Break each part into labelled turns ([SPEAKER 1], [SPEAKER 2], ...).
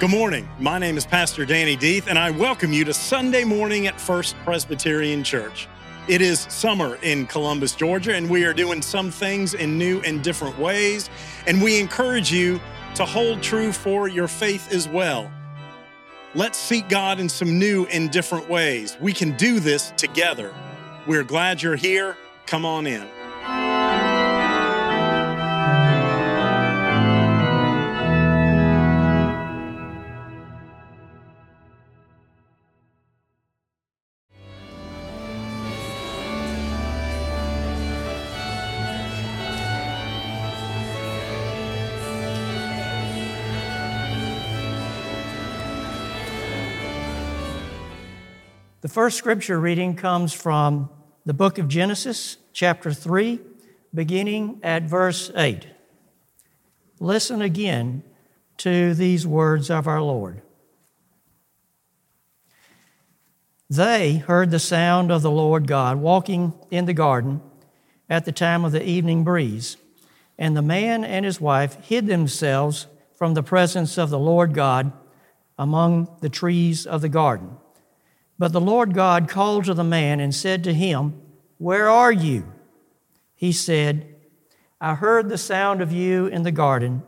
[SPEAKER 1] Good morning. My name is Pastor Danny Deeth, and I welcome you to Sunday morning at First Presbyterian Church. It is summer in Columbus, Georgia, and we are doing some things in new and different ways. And we encourage you to hold true for your faith as well. Let's seek God in some new and different ways. We can do this together. We're glad you're here. Come on in.
[SPEAKER 2] The first scripture reading comes from the book of Genesis, chapter 3, beginning at verse 8. Listen again to these words of our Lord. They heard the sound of the Lord God walking in the garden at the time of the evening breeze, and the man and his wife hid themselves from the presence of the Lord God among the trees of the garden. But the Lord God called to the man and said to him, Where are you? He said, I heard the sound of you in the garden,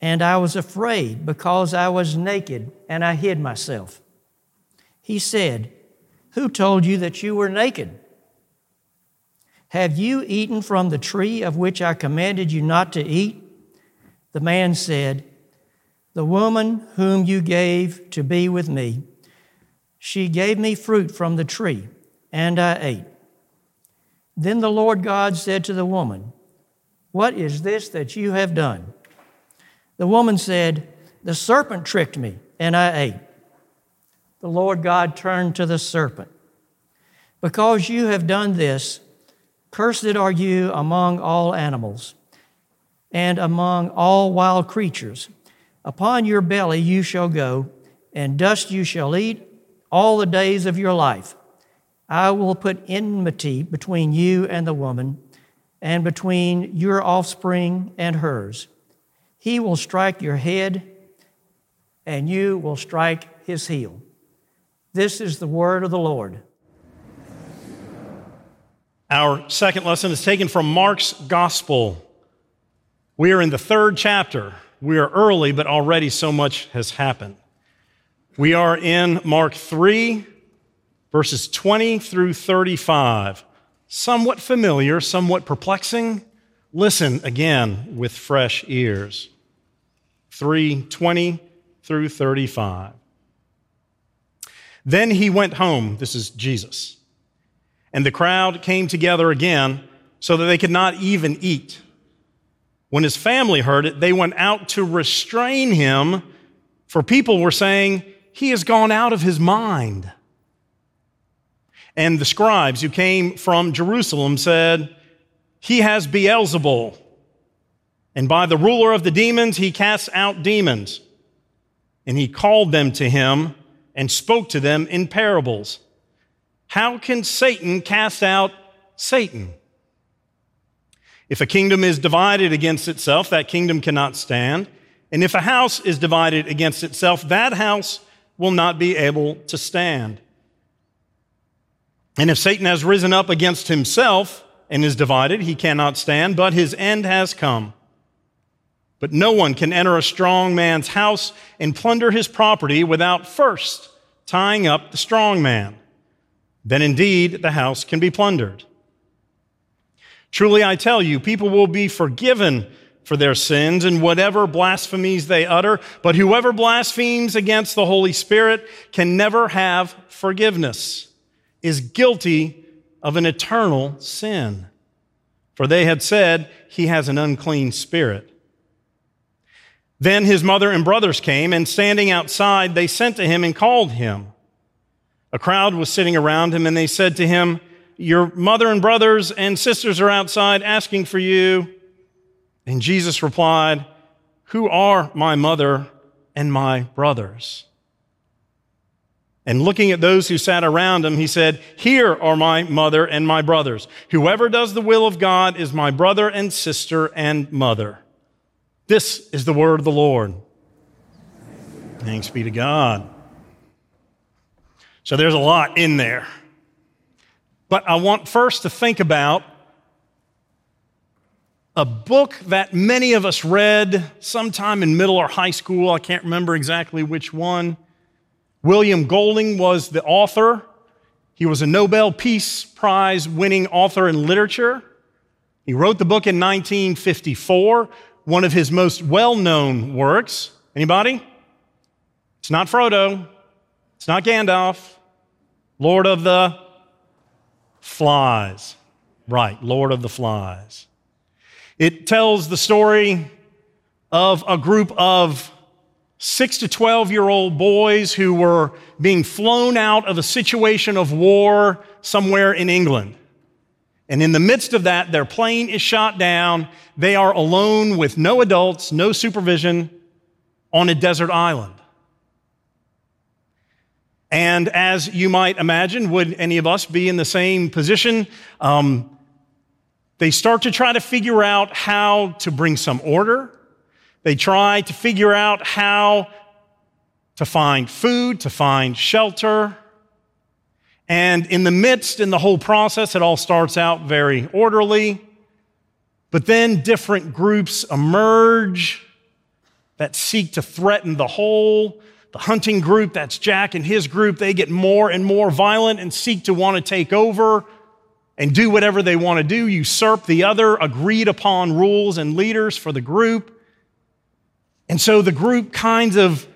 [SPEAKER 2] and I was afraid because I was naked and I hid myself. He said, Who told you that you were naked? Have you eaten from the tree of which I commanded you not to eat? The man said, The woman whom you gave to be with me she gave me fruit from the tree, and I ate. Then the Lord God said to the woman, What is this that you have done? The woman said, The serpent tricked me, and I ate. The Lord God turned to the serpent. Because you have done this, cursed are you among all animals and among all wild creatures. Upon your belly you shall go, and dust you shall eat all the days of your life. I will put enmity between you and the woman, and between your offspring and hers. He will strike your head, and you will strike his heel. This is the word of the Lord.
[SPEAKER 1] Our second lesson is taken from Mark's Gospel. We are in the third chapter. We are early, but already so much has happened. We are in Mark 3, verses 20 through 35. Somewhat familiar, somewhat perplexing. Listen again with fresh ears. 3 20 through 35. Then he went home. This is Jesus. And the crowd came together again so that they could not even eat. When his family heard it, they went out to restrain him, for people were saying, he has gone out of his mind. And the scribes who came from Jerusalem said, He has Beelzebul, and by the ruler of the demons he casts out demons. And he called them to him and spoke to them in parables. How can Satan cast out Satan? If a kingdom is divided against itself, that kingdom cannot stand. And if a house is divided against itself, that house will not be able to stand. And if Satan has risen up against himself and is divided, he cannot stand, but his end has come. But no one can enter a strong man's house and plunder his property without first tying up the strong man. Then indeed the house can be plundered. Truly I tell you, people will be forgiven for their sins and whatever blasphemies they utter. But whoever blasphemes against the Holy Spirit can never have forgiveness, is guilty of an eternal sin. For they had said, He has an unclean spirit. Then his mother and brothers came, and standing outside, they sent to him and called him. A crowd was sitting around him, and they said to him, Your mother and brothers and sisters are outside asking for you. And Jesus replied, Who are my mother and my brothers? And looking at those who sat around him, he said, Here are my mother and my brothers. Whoever does the will of God is my brother and sister and mother. This is the word of the Lord. Thanks be to God. So there's a lot in there. But I want first to think about a book that many of us read sometime in middle or high school. I can't remember exactly which one. William Golding was the author. He was a Nobel Peace Prize winning author in literature. He wrote the book in 1954, one of his most well-known works. Anybody? It's not Frodo. It's not Gandalf. Lord of the Flies. Right, Lord of the Flies. It tells the story of a group of six to 12 year old boys who were being flown out of a situation of war somewhere in England. And in the midst of that, their plane is shot down. They are alone with no adults, no supervision on a desert island. And as you might imagine, would any of us be in the same position? Um, they start to try to figure out how to bring some order. They try to figure out how to find food, to find shelter. And in the midst, in the whole process, it all starts out very orderly. But then different groups emerge that seek to threaten the whole. The hunting group, that's Jack and his group, they get more and more violent and seek to want to take over and do whatever they want to do, usurp the other agreed upon rules and leaders for the group. And so the group kind of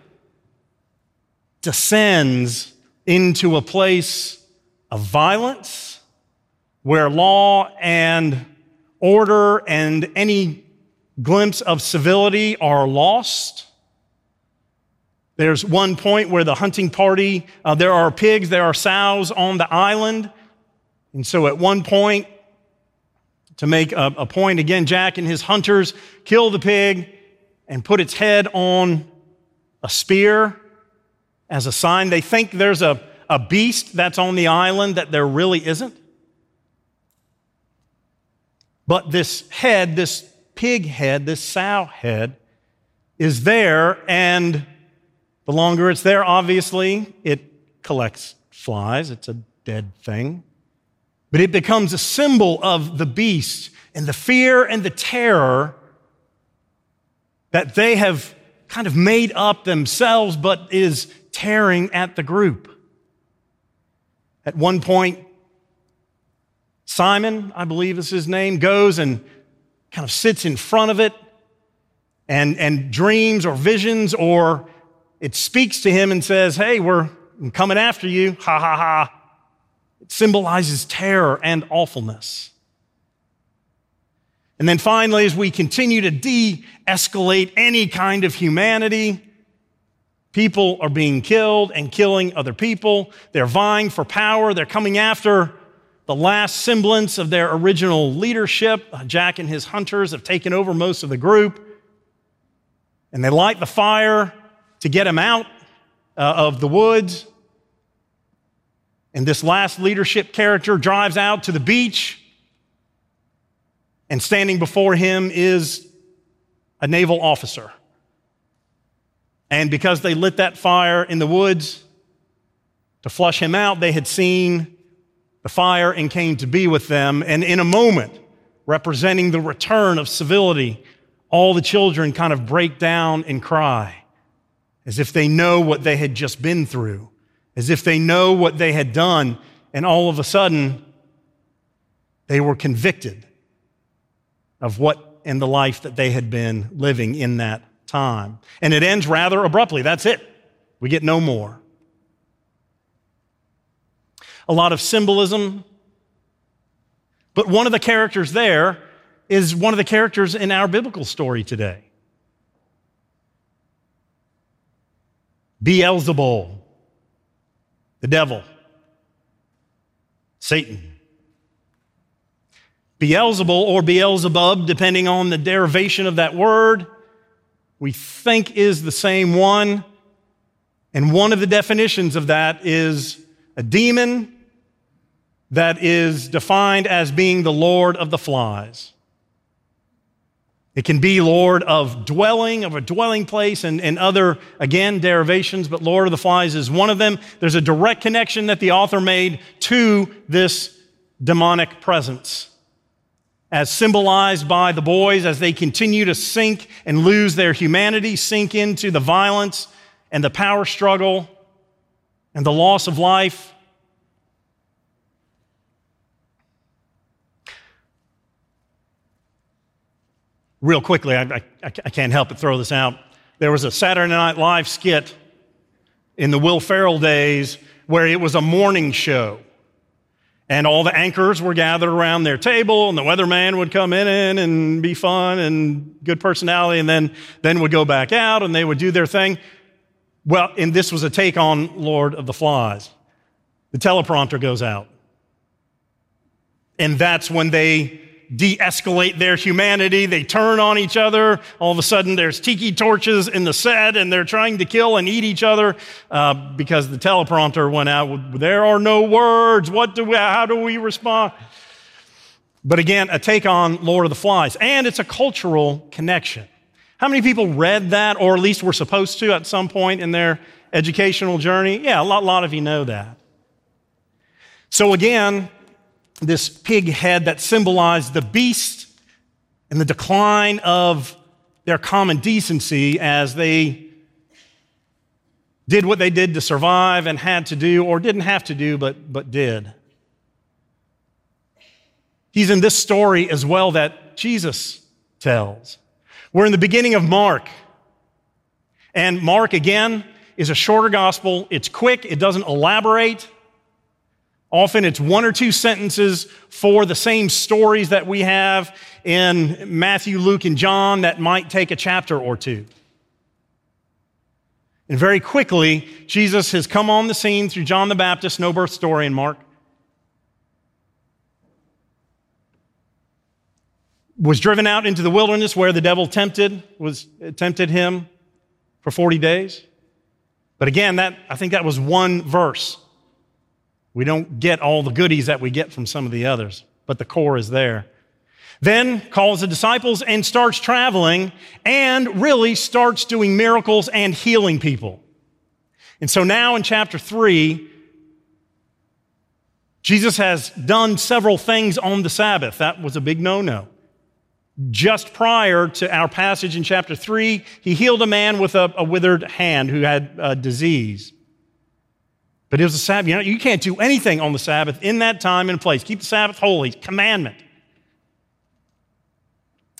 [SPEAKER 1] descends into a place of violence where law and order and any glimpse of civility are lost. There's one point where the hunting party, uh, there are pigs, there are sows on the island, and so at one point, to make a, a, point, again, Jack and his hunters kill the pig and put its head on a spear as a sign. They think there's a, a beast that's on the island that there really isn't. But this head, this pig head, this sow head, is there, and the longer it's there, obviously, it collects flies. It's a dead thing. But it becomes a symbol of the beast and the fear and the terror that they have kind of made up themselves, but is tearing at the group. At one point, Simon, I believe is his name, goes and kind of sits in front of it and, and dreams or visions, or it speaks to him and says, Hey, we're coming after you. Ha ha ha symbolizes terror and awfulness. And then finally, as we continue to de escalate any kind of humanity, people are being killed and killing other people. They're vying for power. They're coming after the last semblance of their original leadership. Jack and his hunters have taken over most of the group. And they light the fire to get him out uh, of the woods. And this last leadership character drives out to the beach, and standing before him is a naval officer. And because they lit that fire in the woods to flush him out, they had seen the fire and came to be with them. And in a moment, representing the return of civility, all the children kind of break down and cry as if they know what they had just been through as if they know what they had done, and all of a sudden, they were convicted of what in the life that they had been living in that time. And it ends rather abruptly. That's it. We get no more. A lot of symbolism. But one of the characters there is one of the characters in our biblical story today. Beelzebul the devil, Satan. Beelzebul or Beelzebub, depending on the derivation of that word, we think is the same one. And one of the definitions of that is a demon that is defined as being the Lord of the flies. It can be Lord of dwelling, of a dwelling place, and, and other, again, derivations, but Lord of the Flies is one of them. There's a direct connection that the author made to this demonic presence as symbolized by the boys as they continue to sink and lose their humanity, sink into the violence and the power struggle and the loss of life. Real quickly, I, I, I, can't help but throw this out. There was a Saturday Night Live skit in the Will Ferrell days where it was a morning show. And all the anchors were gathered around their table, and the weatherman would come in and be fun and good personality, and then, then would go back out and they would do their thing. Well, and this was a take on Lord of the Flies. The teleprompter goes out. And that's when they de escalate their humanity. They turn on each other. All of a sudden, there's tiki torches in the set, and they're trying to kill and eat each other uh, because the teleprompter went out. There are no words. What do we, how do we respond? But again, a take on Lord of the Flies. And it's a cultural connection. How many people read that, or at least were supposed to at some point in their educational journey? Yeah, a lot, lot of you know that. So again, this pig head that symbolized the beast and the decline of their common decency as they did what they did to survive and had to do, or didn't have to do, but, but did. He's in this story as well that Jesus tells. We're in the beginning of Mark. And Mark, again, is a shorter gospel. It's quick, it doesn't elaborate. Often it's one or two sentences for the same stories that we have in Matthew, Luke, and John that might take a chapter or two. And very quickly, Jesus has come on the scene through John the Baptist, no birth story in Mark. Was driven out into the wilderness where the devil tempted, was tempted him for 40 days. But again, that, I think that was one verse. We don't get all the goodies that we get from some of the others, but the core is there. Then calls the disciples and starts traveling and really starts doing miracles and healing people. And so now in chapter three, Jesus has done several things on the Sabbath. That was a big no no. Just prior to our passage in chapter 3, he healed a man with a, a withered hand who had a disease. But it was a Sabbath. You know, you can't do anything on the Sabbath in that time and place. Keep the Sabbath holy, commandment.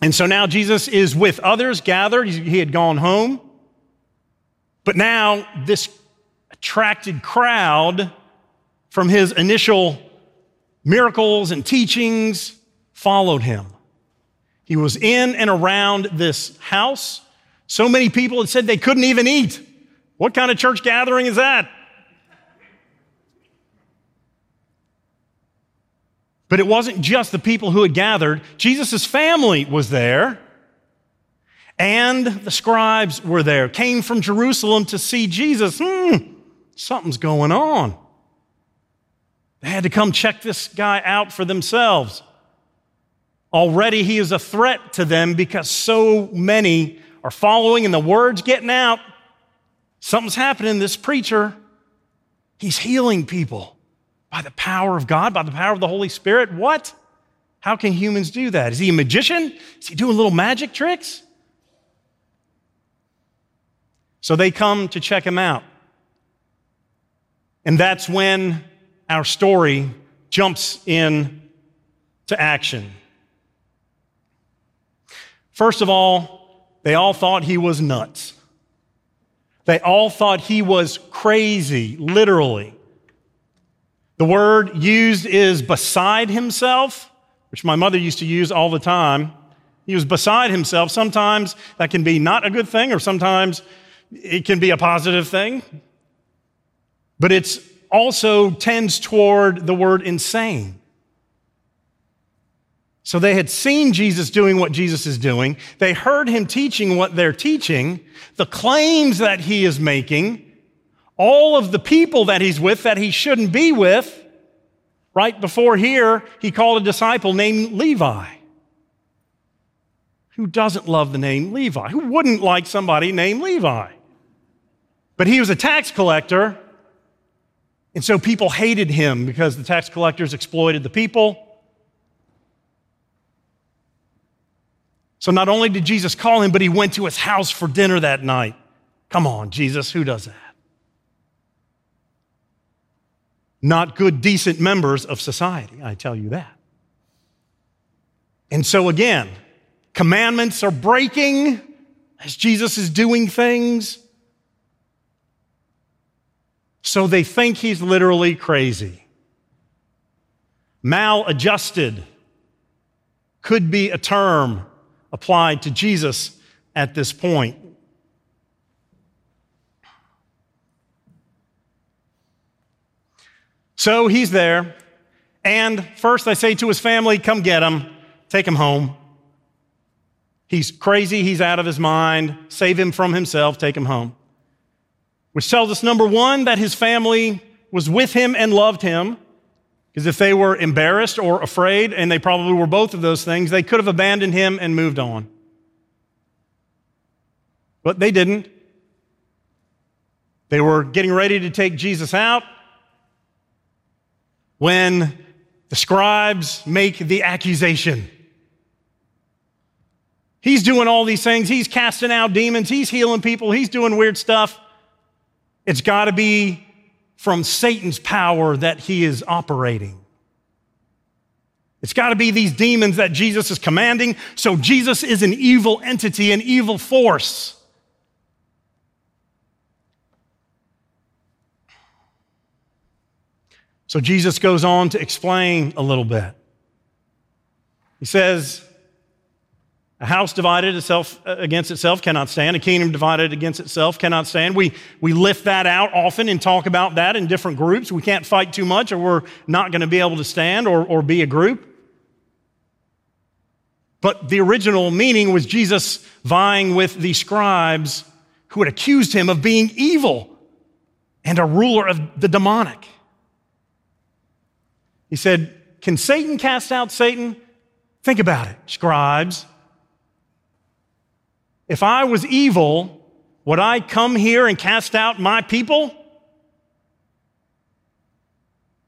[SPEAKER 1] And so now Jesus is with others gathered. He had gone home. But now this attracted crowd from his initial miracles and teachings followed him. He was in and around this house. So many people had said they couldn't even eat. What kind of church gathering is that? But it wasn't just the people who had gathered, Jesus' family was there. And the scribes were there, came from Jerusalem to see Jesus. Hmm, something's going on. They had to come check this guy out for themselves. Already he is a threat to them because so many are following and the word's getting out. Something's happening. This preacher, he's healing people. By the power of God, by the power of the Holy Spirit? What? How can humans do that? Is he a magician? Is he doing little magic tricks? So they come to check him out. And that's when our story jumps in to action. First of all, they all thought he was nuts. They all thought he was crazy, literally. The word used is beside himself, which my mother used to use all the time. He was beside himself. Sometimes that can be not a good thing, or sometimes it can be a positive thing. But it's also tends toward the word insane. So they had seen Jesus doing what Jesus is doing. They heard him teaching what they're teaching, the claims that he is making, all of the people that he's with that he shouldn't be with. Right before here, he called a disciple named Levi, Who doesn't love the name Levi? Who wouldn't like somebody named Levi? But he was a tax collector, and so people hated him because the tax collectors exploited the people. So not only did Jesus call him, but he went to his house for dinner that night. Come on, Jesus, who does that? Not good, decent members of society, I tell you that. And so again, commandments are breaking as Jesus is doing things. So they think he's literally crazy. Maladjusted could be a term applied to Jesus at this point. So he's there, and first I say to his family, Come get him, take him home. He's crazy, he's out of his mind, save him from himself, take him home. Which tells us, number one, that his family was with him and loved him. Because if they were embarrassed or afraid, and they probably were both of those things, they could have abandoned him and moved on. But they didn't. They were getting ready to take Jesus out when the scribes make the accusation. He's doing all these things. He's casting out demons. He's healing people. He's doing weird stuff. It's got to be from Satan's power that he is operating. It's got to be these demons that Jesus is commanding. So Jesus is an evil entity, an evil force. So Jesus goes on to explain a little bit. He says, a house divided itself uh, against itself cannot stand. A kingdom divided against itself cannot stand. We, we lift that out often and talk about that in different groups. We can't fight too much or we're not going to be able to stand or, or be a group. But the original meaning was Jesus vying with the scribes who had accused him of being evil and a ruler of the demonic. He said, Can Satan cast out Satan? Think about it, scribes. If I was evil, would I come here and cast out my people?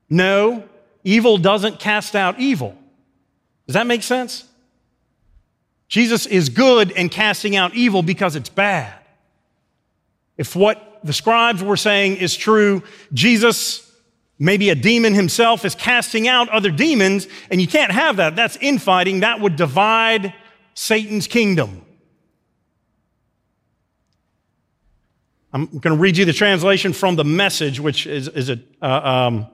[SPEAKER 1] No, evil doesn't cast out evil. Does that make sense? Jesus is good in casting out evil because it's bad. If what the scribes were saying is true, Jesus, maybe a demon himself, is casting out other demons, and you can't have that. That's infighting. That would divide Satan's kingdom. I'm going to read you the translation from the message, which is, is a, uh, um,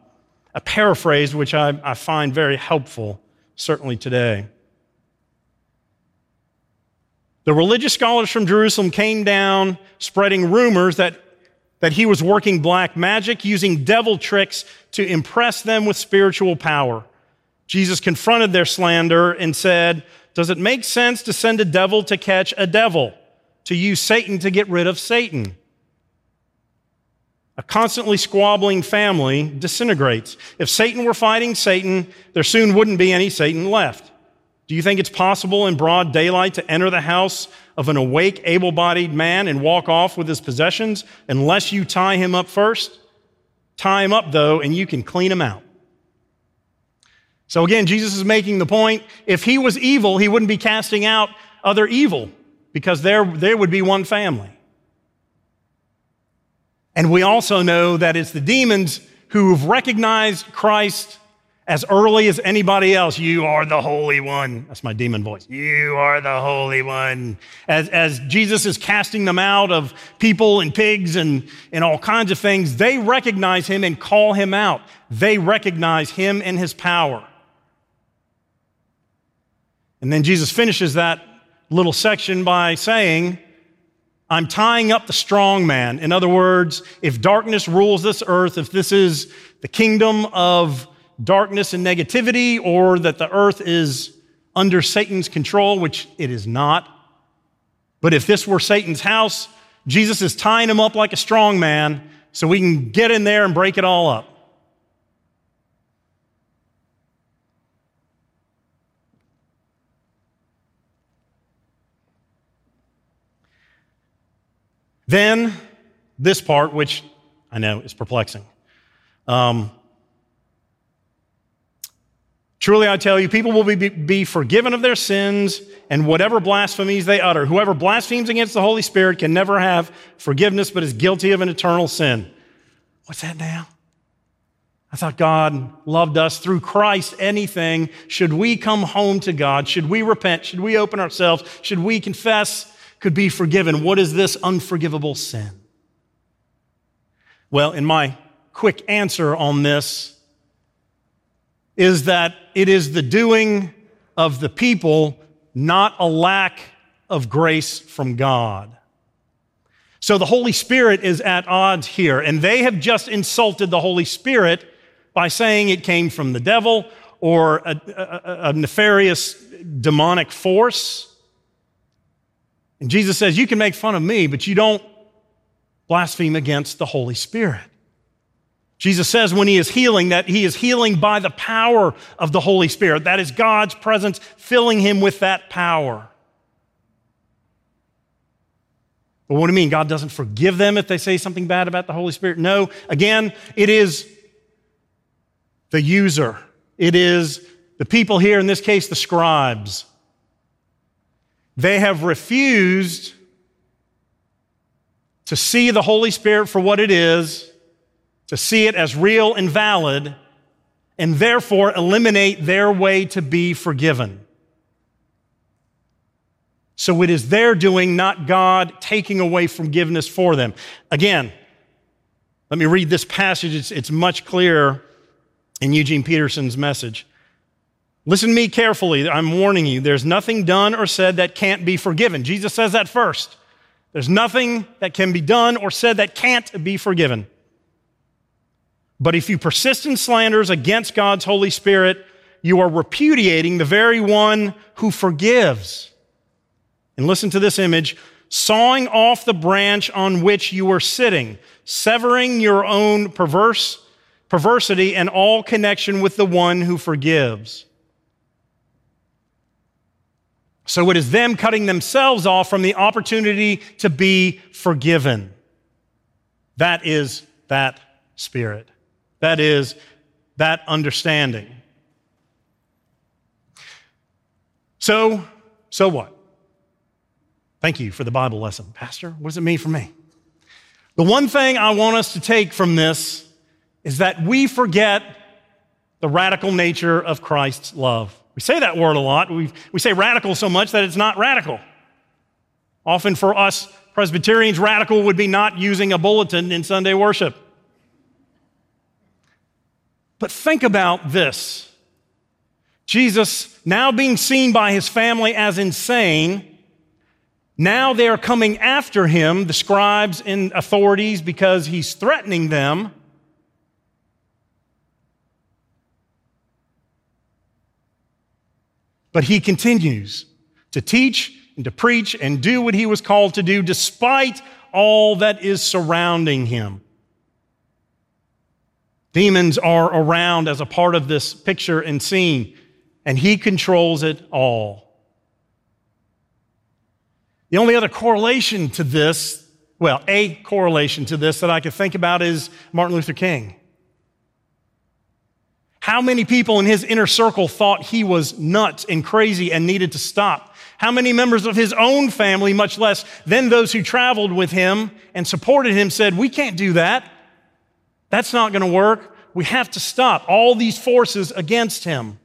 [SPEAKER 1] a paraphrase, which I, I find very helpful, certainly today. The religious scholars from Jerusalem came down spreading rumors that, that he was working black magic, using devil tricks to impress them with spiritual power. Jesus confronted their slander and said, Does it make sense to send a devil to catch a devil, to use Satan to get rid of Satan? A constantly squabbling family disintegrates. If Satan were fighting Satan, there soon wouldn't be any Satan left. Do you think it's possible in broad daylight to enter the house of an awake, able bodied man and walk off with his possessions unless you tie him up first? Tie him up, though, and you can clean him out. So again, Jesus is making the point if he was evil, he wouldn't be casting out other evil because there, there would be one family. And we also know that it's the demons who've recognized Christ as early as anybody else. You are the Holy One. That's my demon voice. You are the Holy One. As, as Jesus is casting them out of people and pigs and, and all kinds of things, they recognize him and call him out. They recognize him and his power. And then Jesus finishes that little section by saying, I'm tying up the strong man. In other words, if darkness rules this earth, if this is the kingdom of darkness and negativity or that the earth is under Satan's control, which it is not. But if this were Satan's house, Jesus is tying him up like a strong man so we can get in there and break it all up. Then, this part, which I know is perplexing. Um, Truly, I tell you, people will be, be forgiven of their sins and whatever blasphemies they utter. Whoever blasphemes against the Holy Spirit can never have forgiveness, but is guilty of an eternal sin. What's that now? I thought God loved us through Christ. Anything, should we come home to God, should we repent, should we open ourselves, should we confess, could be forgiven. What is this unforgivable sin? Well, in my quick answer on this, is that it is the doing of the people, not a lack of grace from God. So the Holy Spirit is at odds here, and they have just insulted the Holy Spirit by saying it came from the devil or a, a, a nefarious demonic force. And Jesus says, You can make fun of me, but you don't blaspheme against the Holy Spirit. Jesus says when he is healing that he is healing by the power of the Holy Spirit. That is God's presence filling him with that power. But what do you mean? God doesn't forgive them if they say something bad about the Holy Spirit? No. Again, it is the user. It is the people here, in this case, the scribes. They have refused to see the Holy Spirit for what it is to see it as real and valid, and therefore eliminate their way to be forgiven. So it is their doing, not God taking away forgiveness for them. Again, let me read this passage. It's, it's much clearer in Eugene Peterson's message. Listen to me carefully. I'm warning you. There's nothing done or said that can't be forgiven. Jesus says that first. There's nothing that can be done or said that can't be forgiven. But if you persist in slanders against God's Holy Spirit, you are repudiating the very one who forgives. And listen to this image sawing off the branch on which you are sitting, severing your own perverse perversity and all connection with the one who forgives. So it is them cutting themselves off from the opportunity to be forgiven. That is that spirit. That is, that understanding. So, so what? Thank you for the Bible lesson. Pastor, what does it mean for me? The one thing I want us to take from this is that we forget the radical nature of Christ's love. We say that word a lot. we we say radical so much that it's not radical. Often for us Presbyterians, radical would be not using a bulletin in Sunday worship. But think about this Jesus, now being seen by his family as insane, now they are coming after him, the scribes and authorities, because he's threatening them. But he continues to teach and to preach and do what he was called to do despite all that is surrounding him. Demons are around as a part of this picture and scene, and he controls it all. The only other correlation to this, well, a correlation to this that I could think about is Martin Luther King. How many people in his inner circle thought he was nuts and crazy and needed to stop? How many members of his own family, much less than those who traveled with him and supported him, said, We can't do that? That's not going to work. We have to stop all these forces against him.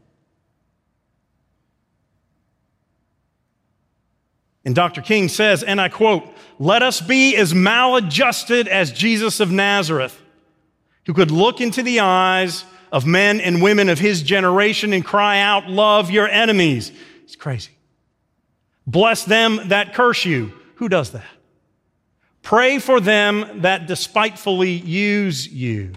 [SPEAKER 1] And Dr. King says, and I quote, let us be as maladjusted as Jesus of Nazareth, who could look into the eyes of men and women of his generation and cry out, love your enemies. It's crazy. Bless them that curse you. Who does that? Pray for them that despitefully use you.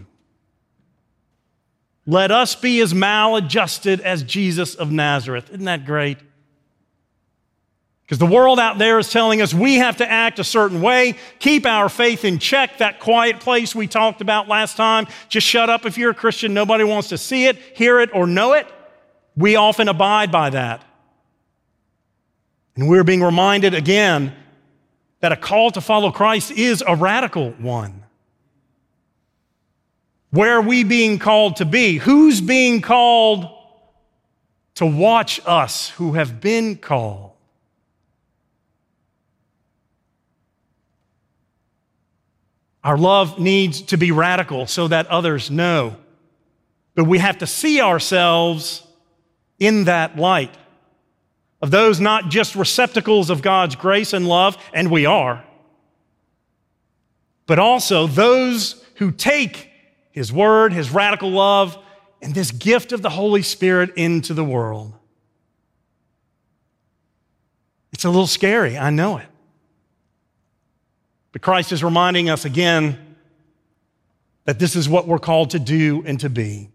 [SPEAKER 1] Let us be as maladjusted as Jesus of Nazareth. Isn't that great? Because the world out there is telling us we have to act a certain way, keep our faith in check, that quiet place we talked about last time. Just shut up if you're a Christian. Nobody wants to see it, hear it, or know it. We often abide by that. And we're being reminded again that a call to follow Christ is a radical one. Where are we being called to be? Who's being called to watch us who have been called? Our love needs to be radical so that others know. But we have to see ourselves in that light of those not just receptacles of God's grace and love, and we are, but also those who take His Word, His radical love, and this gift of the Holy Spirit into the world. It's a little scary, I know it. But Christ is reminding us again that this is what we're called to do and to be.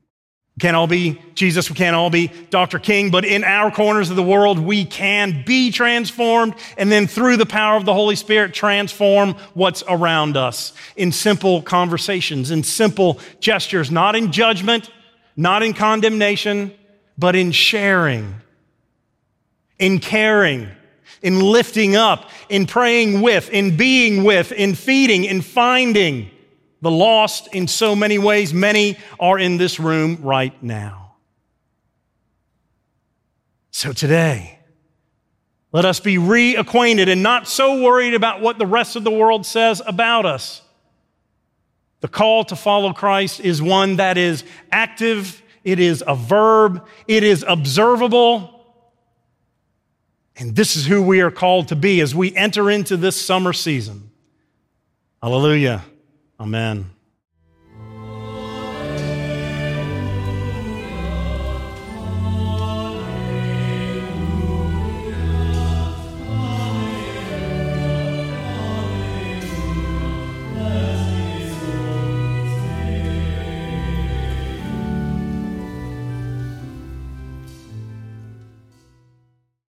[SPEAKER 1] We can't all be Jesus, we can't all be Dr. King, but in our corners of the world, we can be transformed and then through the power of the Holy Spirit, transform what's around us in simple conversations, in simple gestures, not in judgment, not in condemnation, but in sharing, in caring, in lifting up, in praying with, in being with, in feeding, in finding the lost in so many ways. Many are in this room right now. So today, let us be reacquainted and not so worried about what the rest of the world says about us. The call to follow Christ is one that is active, it is a verb, it is observable. And this is who we are called to be as we enter into this summer season. Hallelujah. Amen.